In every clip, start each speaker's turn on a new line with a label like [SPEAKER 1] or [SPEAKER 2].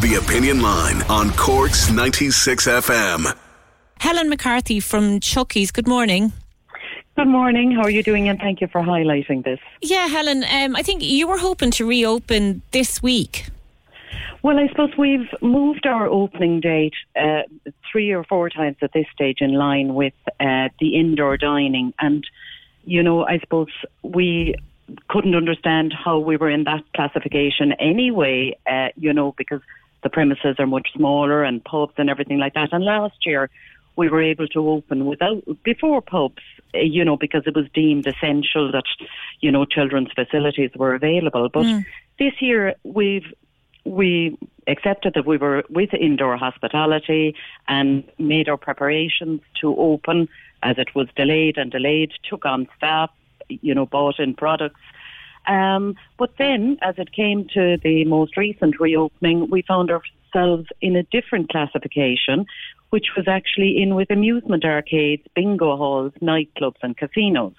[SPEAKER 1] The Opinion Line on Cork's 96 FM.
[SPEAKER 2] Helen McCarthy from Chucky's. Good morning.
[SPEAKER 3] Good morning. How are you doing? And thank you for highlighting this.
[SPEAKER 2] Yeah, Helen, um, I think you were hoping to reopen this week.
[SPEAKER 3] Well, I suppose we've moved our opening date uh, three or four times at this stage in line with uh, the indoor dining. And, you know, I suppose we couldn't understand how we were in that classification anyway, uh, you know, because the premises are much smaller and pubs and everything like that. And last year, we were able to open without before pubs, uh, you know, because it was deemed essential that you know children's facilities were available. But this year we've we accepted that we were with indoor hospitality and made our preparations to open as it was delayed and delayed. Took on staff, you know, bought in products. Um, but then, as it came to the most recent reopening, we found ourselves in a different classification, which was actually in with amusement arcades, bingo halls, nightclubs, and casinos,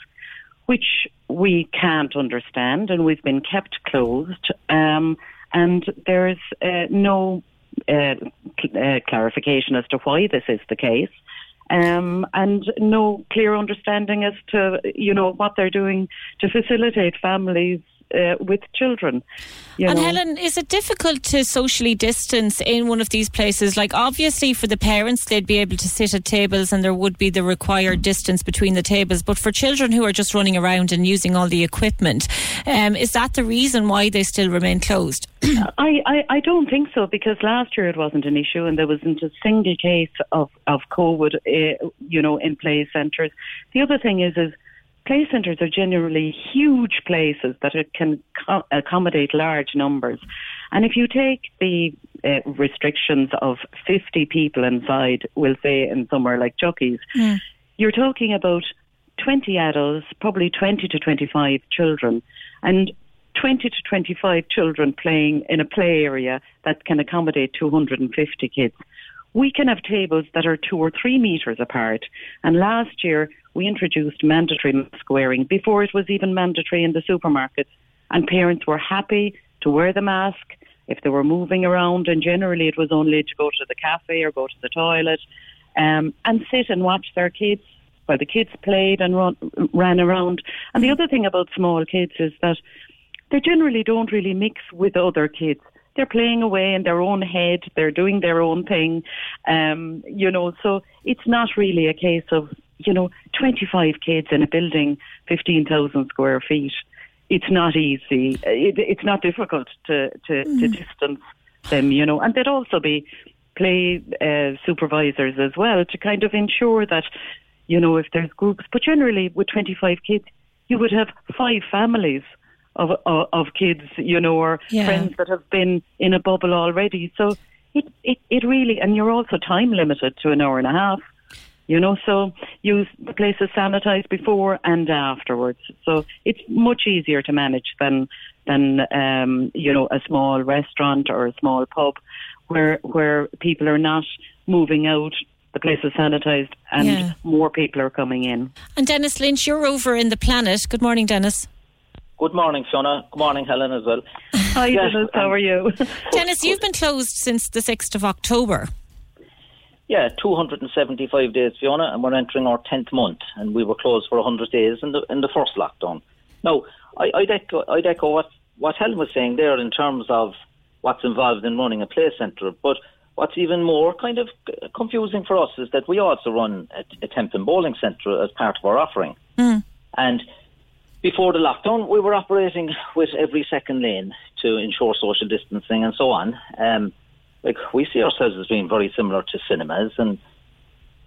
[SPEAKER 3] which we can't understand, and we've been kept closed. Um, and there's uh, no uh, cl- uh, clarification as to why this is the case. Um, and no clear understanding as to you know what they're doing to facilitate families uh, with children.
[SPEAKER 2] And
[SPEAKER 3] know.
[SPEAKER 2] Helen, is it difficult to socially distance in one of these places? Like, obviously, for the parents, they'd be able to sit at tables and there would be the required distance between the tables. But for children who are just running around and using all the equipment, um, is that the reason why they still remain closed?
[SPEAKER 3] I, I, I don't think so because last year it wasn't an issue and there wasn't a single case of, of COVID, uh, you know, in play centres. The other thing is, is play centres are generally huge places that can co- accommodate large numbers. And if you take the uh, restrictions of 50 people inside, we'll say in somewhere like Chucky's, you're talking about 20 adults, probably 20 to 25 children, and 20 to 25 children playing in a play area that can accommodate 250 kids. We can have tables that are two or three metres apart. And last year, we introduced mandatory mask wearing before it was even mandatory in the supermarkets. And parents were happy to wear the mask if they were moving around. And generally, it was only to go to the cafe or go to the toilet um, and sit and watch their kids while the kids played and run, ran around. And the other thing about small kids is that they generally don't really mix with other kids. They're playing away in their own head. They're doing their own thing, um, you know. So it's not really a case of you know 25 kids in a building, 15,000 square feet. It's not easy. It, it's not difficult to to, to distance them, you know. And there'd also be play uh, supervisors as well to kind of ensure that you know if there's groups. But generally, with 25 kids, you would have five families of of, of kids, you know, or
[SPEAKER 2] Yeah.
[SPEAKER 3] friends that have been in a bubble already. So it, it it really, and you're also time limited to an hour and a half. You know, so use the place is sanitized before and afterwards. So it's much easier to manage than than um, you know a small restaurant or a small pub where where people are not moving out. The place is sanitized and
[SPEAKER 2] Yeah.
[SPEAKER 3] more people are coming in.
[SPEAKER 2] And Dennis Lynch, you're over in the planet. Good morning, Dennis.
[SPEAKER 4] Good morning, Fiona. Good morning, Helen, as well.
[SPEAKER 3] Hi,
[SPEAKER 4] Yes,
[SPEAKER 3] Dennis. How are you?
[SPEAKER 2] Dennis, you've been closed since the 6th of October.
[SPEAKER 4] Yeah, 275 days, Fiona, and we're entering our 10th month, and we were closed for 100 days in the in the first lockdown. Now, I, I'd, echo, I'd echo what, what Helen was saying there in terms of what's involved in running a play centre. But what's even more kind of confusing for us is that we also run a, a tenpin bowling centre as part of our offering.
[SPEAKER 2] Mm.
[SPEAKER 4] And before the lockdown, we were operating with every second lane to ensure social distancing and so on. Um, like we see ourselves as being very similar to cinemas, and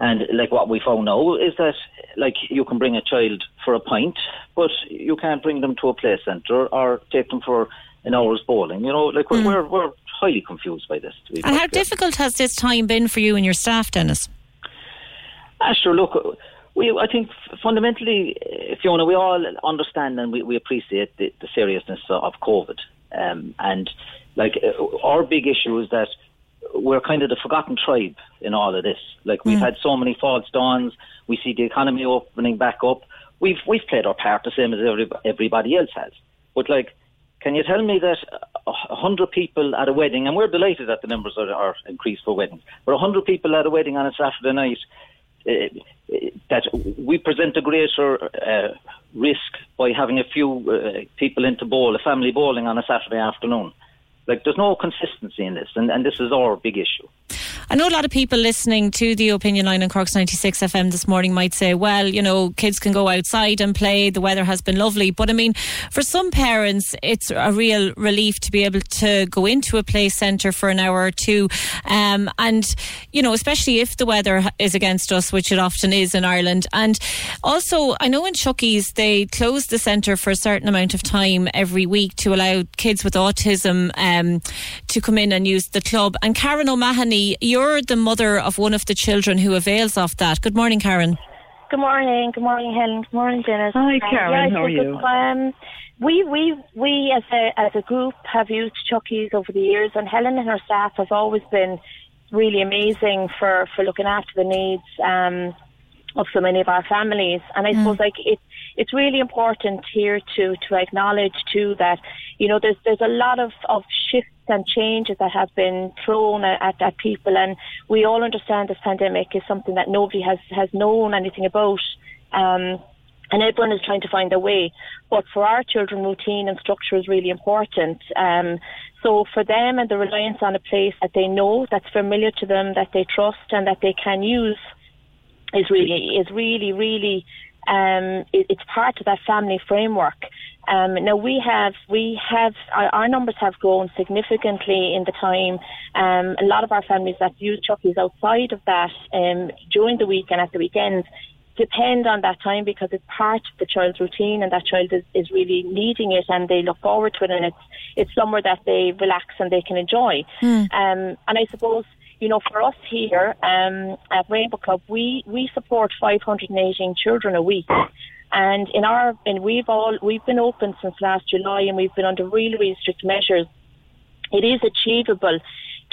[SPEAKER 4] and like what we found now is that like you can bring a child for a pint, but you can't bring them to a play centre or take them for an hour's bowling. You know, like we're we're, we're highly confused by this. To be.
[SPEAKER 2] And how difficult has this time been for you and your staff, Dennis?
[SPEAKER 4] Ah, sure. Look, we I think fundamentally, uh, Fiona, we all understand and we, we appreciate the, the seriousness of COVID. Um, and like uh, our big issue is that we're kind of the forgotten tribe in all of this. Like we've had so many false dawns. We see the economy opening back up. We've we've played our part the same as every, everybody else has. But like, can you tell me that a hundred people at a wedding, and we're delighted that the numbers are, are increased for weddings, but a hundred people at a wedding on a Saturday night, that we present a greater uh, risk by having a few uh, people into bowl, a family bowling on a Saturday afternoon. Like, there's no consistency in this, and, and this is our big issue.
[SPEAKER 2] I know a lot of people listening to the opinion line on Cork's 96 FM this morning might say, well, you know, kids can go outside and play. The weather has been lovely. But I mean, for some parents, it's a real relief to be able to go into a play centre for an hour or two. Um, and, you know, especially if the weather is against us, which it often is in Ireland. And also, I know in Chucky's, they close the centre for a certain amount of time every week to allow kids with autism um, to come in and use the club. And Karen O'Mahony, you're the mother of one of the children who avails of that. Good morning, Karen.
[SPEAKER 5] Good morning. Good morning, Helen. Good morning, Dennis.
[SPEAKER 3] Hi,
[SPEAKER 5] Um,
[SPEAKER 3] Karen.
[SPEAKER 5] yeah,
[SPEAKER 3] How are you?
[SPEAKER 5] Um, we we we as a as a group have used Chucky's over the years, and Helen and her staff have always been really amazing for for looking after the needs um, of so many of our families. And I suppose like it it's really important here to to acknowledge too that you know there's there's a lot of of shifts and changes that have been thrown at, at, people, and we all understand this pandemic is something that nobody has has known anything about. Um, and everyone is trying to find their way. But for our children, routine and structure is really important. Um, so for them and the reliance on a place that they know, that's familiar to them, that they trust, and that they can use, is really is really really um, it, it's part of that family framework. Um, now we have we have our, our numbers have grown significantly in the time. Um, a lot of our families that use Chucky's outside of that um, during the week and at the weekends depend on that time because it's part of the child's routine and that child is, is really needing it and they look forward to it and it's it's somewhere that they relax and they can enjoy. Um, and I suppose you know, for us here um, at Rainbow Club, we, we support 518 children a week. And in our, and we've all, we've been open since last July and we've been under really, really strict measures. It is achievable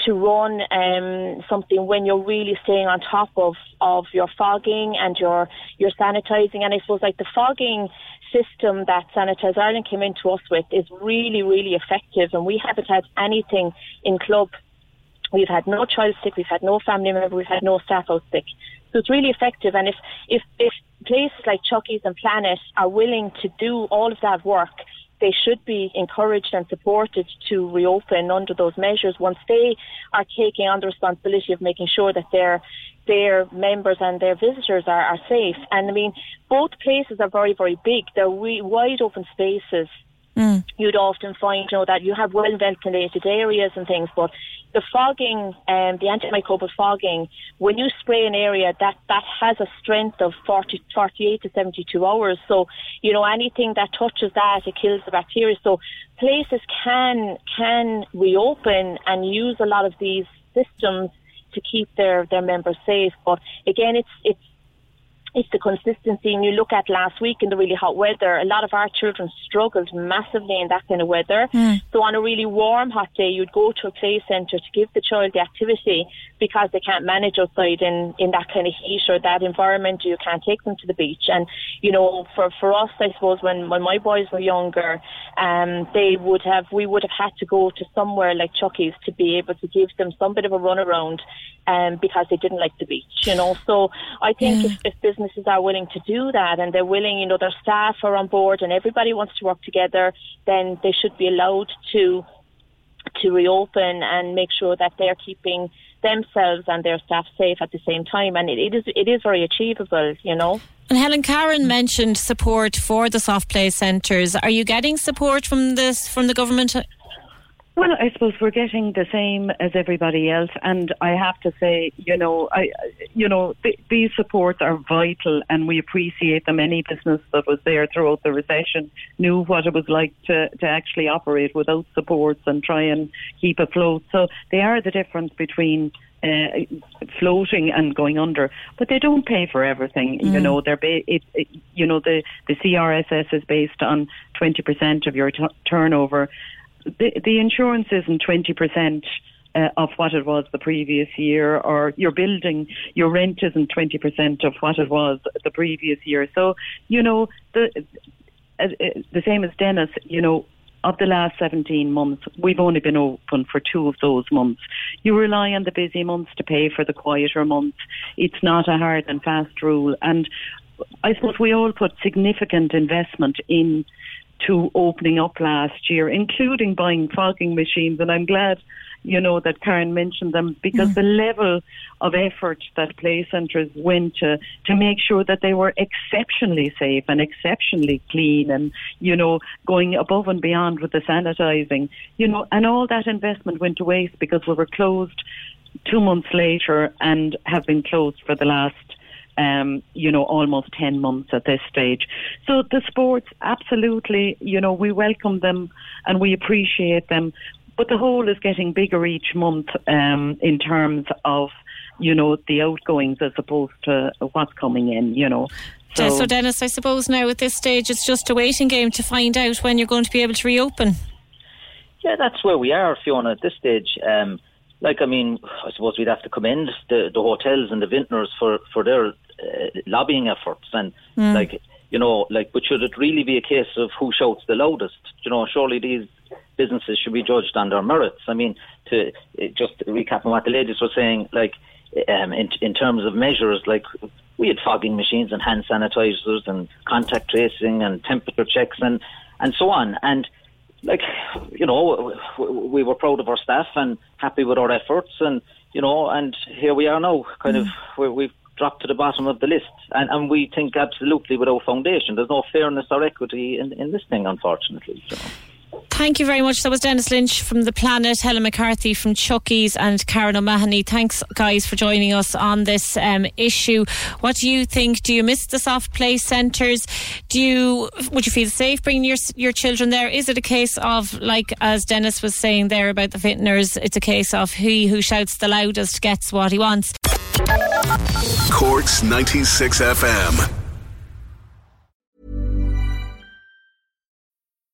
[SPEAKER 5] to run um, something when you're really staying on top of, of your fogging and your, your sanitising. And I suppose like the fogging system that Sanitize Ireland came into us with is really, really effective. And we haven't had anything in club We've had no child sick, we've had no family member, we've had no staff out sick. So it's really effective. And if, if, if places like Chucky's and Planet are willing to do all of that work, they should be encouraged and supported to reopen under those measures once they are taking on the responsibility of making sure that their their members and their visitors are, are safe. And I mean, both places are very, very big. They're re- wide open spaces mm. you'd often find, you know, that you have well ventilated areas and things, but the fogging, um, the antimicrobial fogging, when you spray an area, that, that has a strength of 40, 48 to 72 hours. So, you know, anything that touches that, it kills the bacteria. So places can, can reopen and use a lot of these systems to keep their, their members safe. But again, it's, it's, it's the consistency. And you look at last week in the really hot weather, a lot of our children struggled massively in that kind of weather. So on a really warm, hot day, you'd go to a play centre to give the child the activity because they can't manage outside in, in that kind of heat or that environment. You can't take them to the beach. And, you know, for, for us, I suppose, when, when my boys were younger, um, they would have, we would have had to go to somewhere like Chucky's to be able to give them some bit of a run around um, because they didn't like the beach, you know. So I think
[SPEAKER 2] Yeah.
[SPEAKER 5] if, if businesses are willing to do that and they're willing, you know, their staff are on board and everybody wants to work together, then they should be allowed to to reopen and make sure that they're keeping themselves and their staff safe at the same time. And it, it is it is very achievable, you know.
[SPEAKER 2] And Helen Karen mentioned support for the soft play centres. Are you getting support from this from the government?
[SPEAKER 3] Well, I suppose we're getting the same as everybody else, and I have to say, you know, I, you know, th- these supports are vital, and we appreciate them. Any business that was there throughout the recession knew what it was like to to actually operate without supports and try and keep afloat. So they are the difference between. Uh, floating and going under, but they don't pay for everything. You know, they're ba- it, it, you know the the CRSS is based on twenty percent of your t- turnover, the, insurance isn't 20% uh, of what it was the previous year, or your building, your rent isn't 20% of what it was the previous year. So, you know, the, uh, uh, the same as Dennis, you know, of the last 17 months, we've only been open for two of those months. You rely on the busy months to pay for the quieter months. It's not a hard and fast rule. And I suppose we all put significant investment in to opening up last year, including buying fogging machines. And I'm glad, you know, that Karen mentioned them because mm. the level of effort that play centres went to to make sure that they were exceptionally safe and exceptionally clean and, you know, going above and beyond with the sanitising, you know, and all that investment went to waste because we were closed two months later and have been closed for the last um, you know, almost 10 months at this stage. So the sports, absolutely, you know, we welcome them and we appreciate them. But the hole is getting bigger each month um, in terms of, you know, the outgoings as opposed to what's coming in, you know.
[SPEAKER 2] So, so Dennis, I suppose now at this stage it's just a waiting game to find out when you're going to be able to reopen.
[SPEAKER 4] Yeah, that's where we are, Fiona, at this stage. Um, like, I mean, I suppose we'd have to commend the, the hotels and the vintners for, for their uh, lobbying efforts. And, like, you know, like, but should it really be a case of who shouts the loudest? You know, surely these businesses should be judged on their merits. I mean, to uh, just recap on what the ladies were saying, like, um, in, in terms of measures, like, we had fogging machines and hand sanitizers and contact tracing and temperature checks and, and so on. And, like you know we were proud of our staff and happy with our efforts and you know and here we are now kind of mm. where we've dropped to the bottom of the list. And, and we think absolutely without foundation. There's no fairness or equity in, in this thing unfortunately so.
[SPEAKER 2] Thank you very much. That was Dennis Lynch from The Planet, Helen McCarthy from Chucky's, and Karen O'Mahony. Thanks, guys, for joining us on this um, issue. What do you think? Do you miss the soft play centres? Do you would you feel safe bringing your your children there? Is it a case of like as Dennis was saying there about the vintners? It's a case of he who shouts the loudest gets what he wants.
[SPEAKER 1] Cork's 96 FM.